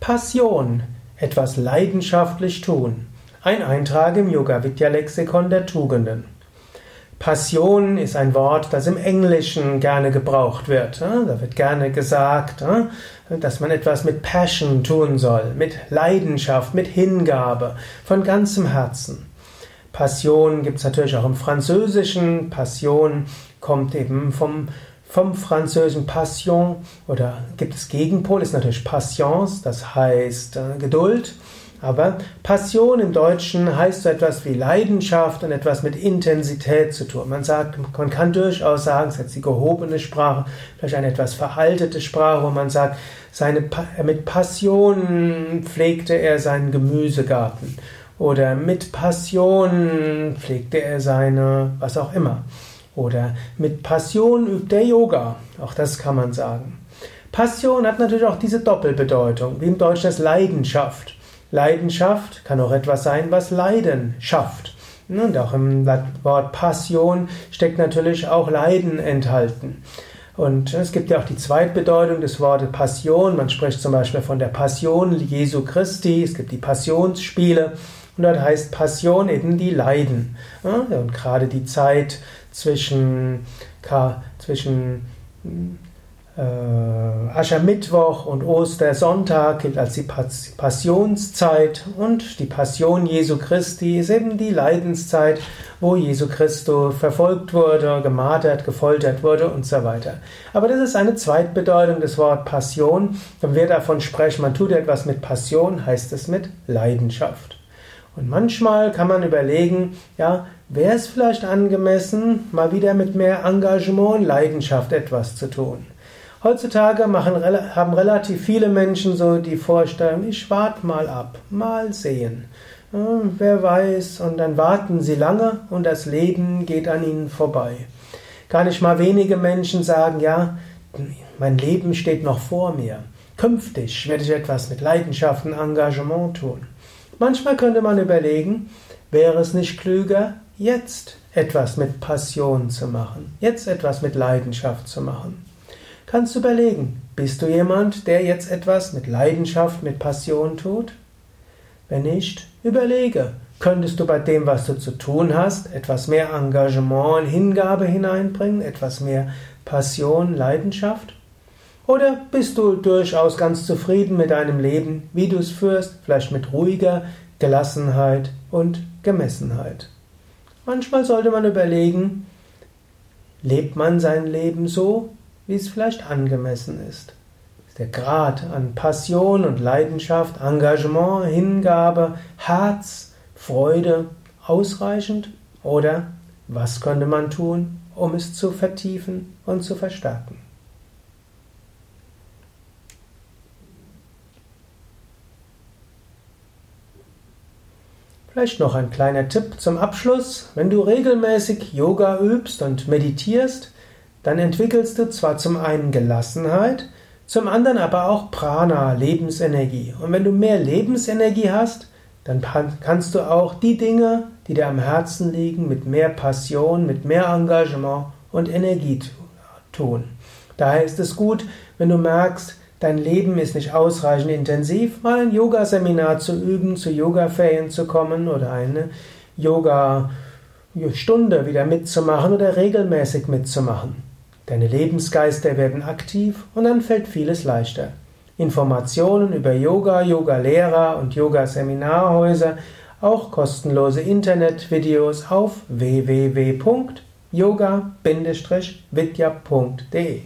Passion, etwas leidenschaftlich tun. Ein Eintrag im Yoga Vidya Lexikon der Tugenden. Passion ist ein Wort, das im Englischen gerne gebraucht wird. Da wird gerne gesagt, dass man etwas mit Passion tun soll, mit Leidenschaft, mit Hingabe, von ganzem Herzen. Passion gibt es natürlich auch im Französischen. Passion kommt eben vom vom französischen Passion oder gibt es Gegenpol, ist natürlich Patience, das heißt äh, Geduld. Aber Passion im Deutschen heißt so etwas wie Leidenschaft und etwas mit Intensität zu tun. Man sagt, man kann durchaus sagen, es ist jetzt die gehobene Sprache, vielleicht eine etwas veraltete Sprache, wo man sagt, seine, mit Passion pflegte er seinen Gemüsegarten oder mit Passion pflegte er seine, was auch immer. Oder mit Passion übt er Yoga. Auch das kann man sagen. Passion hat natürlich auch diese Doppelbedeutung, wie im Deutschen das Leidenschaft. Leidenschaft kann auch etwas sein, was Leiden schafft. Und auch im Wort Passion steckt natürlich auch Leiden enthalten. Und es gibt ja auch die Zweitbedeutung des Wortes Passion. Man spricht zum Beispiel von der Passion Jesu Christi. Es gibt die Passionsspiele. Und dort heißt Passion eben die Leiden. Und gerade die Zeit zwischen, zwischen äh, Aschermittwoch und Ostersonntag gilt als die Passionszeit und die Passion Jesu Christi ist eben die Leidenszeit, wo Jesu Christus verfolgt wurde, gemartert, gefoltert wurde und so weiter. Aber das ist eine Zweitbedeutung des Wort Passion. Wenn wir davon sprechen, man tut etwas mit Passion, heißt es mit Leidenschaft. Und manchmal kann man überlegen, ja, wäre es vielleicht angemessen, mal wieder mit mehr Engagement und Leidenschaft etwas zu tun. Heutzutage machen, haben relativ viele Menschen so die Vorstellung, ich warte mal ab, mal sehen. Ja, wer weiß, und dann warten sie lange und das Leben geht an ihnen vorbei. Gar nicht mal wenige Menschen sagen, ja, mein Leben steht noch vor mir. Künftig werde ich etwas mit Leidenschaft und Engagement tun. Manchmal könnte man überlegen, wäre es nicht klüger, jetzt etwas mit Passion zu machen, jetzt etwas mit Leidenschaft zu machen. Kannst du überlegen, bist du jemand, der jetzt etwas mit Leidenschaft, mit Passion tut? Wenn nicht, überlege, könntest du bei dem, was du zu tun hast, etwas mehr Engagement und Hingabe hineinbringen, etwas mehr Passion, Leidenschaft? Oder bist du durchaus ganz zufrieden mit deinem Leben, wie du es führst, vielleicht mit ruhiger Gelassenheit und Gemessenheit? Manchmal sollte man überlegen, lebt man sein Leben so, wie es vielleicht angemessen ist? Ist der Grad an Passion und Leidenschaft, Engagement, Hingabe, Herz, Freude ausreichend? Oder was könnte man tun, um es zu vertiefen und zu verstärken? Vielleicht noch ein kleiner Tipp zum Abschluss. Wenn du regelmäßig Yoga übst und meditierst, dann entwickelst du zwar zum einen Gelassenheit, zum anderen aber auch Prana, Lebensenergie. Und wenn du mehr Lebensenergie hast, dann kannst du auch die Dinge, die dir am Herzen liegen, mit mehr Passion, mit mehr Engagement und Energie tun. Daher ist es gut, wenn du merkst, dein Leben ist nicht ausreichend intensiv, mal ein Yoga-Seminar zu üben, zu Yoga-Ferien zu kommen oder eine Yoga-Stunde wieder mitzumachen oder regelmäßig mitzumachen. Deine Lebensgeister werden aktiv und dann fällt vieles leichter. Informationen über Yoga, Yoga-Lehrer und Yoga-Seminarhäuser, auch kostenlose Internetvideos auf www.yoga-vidya.de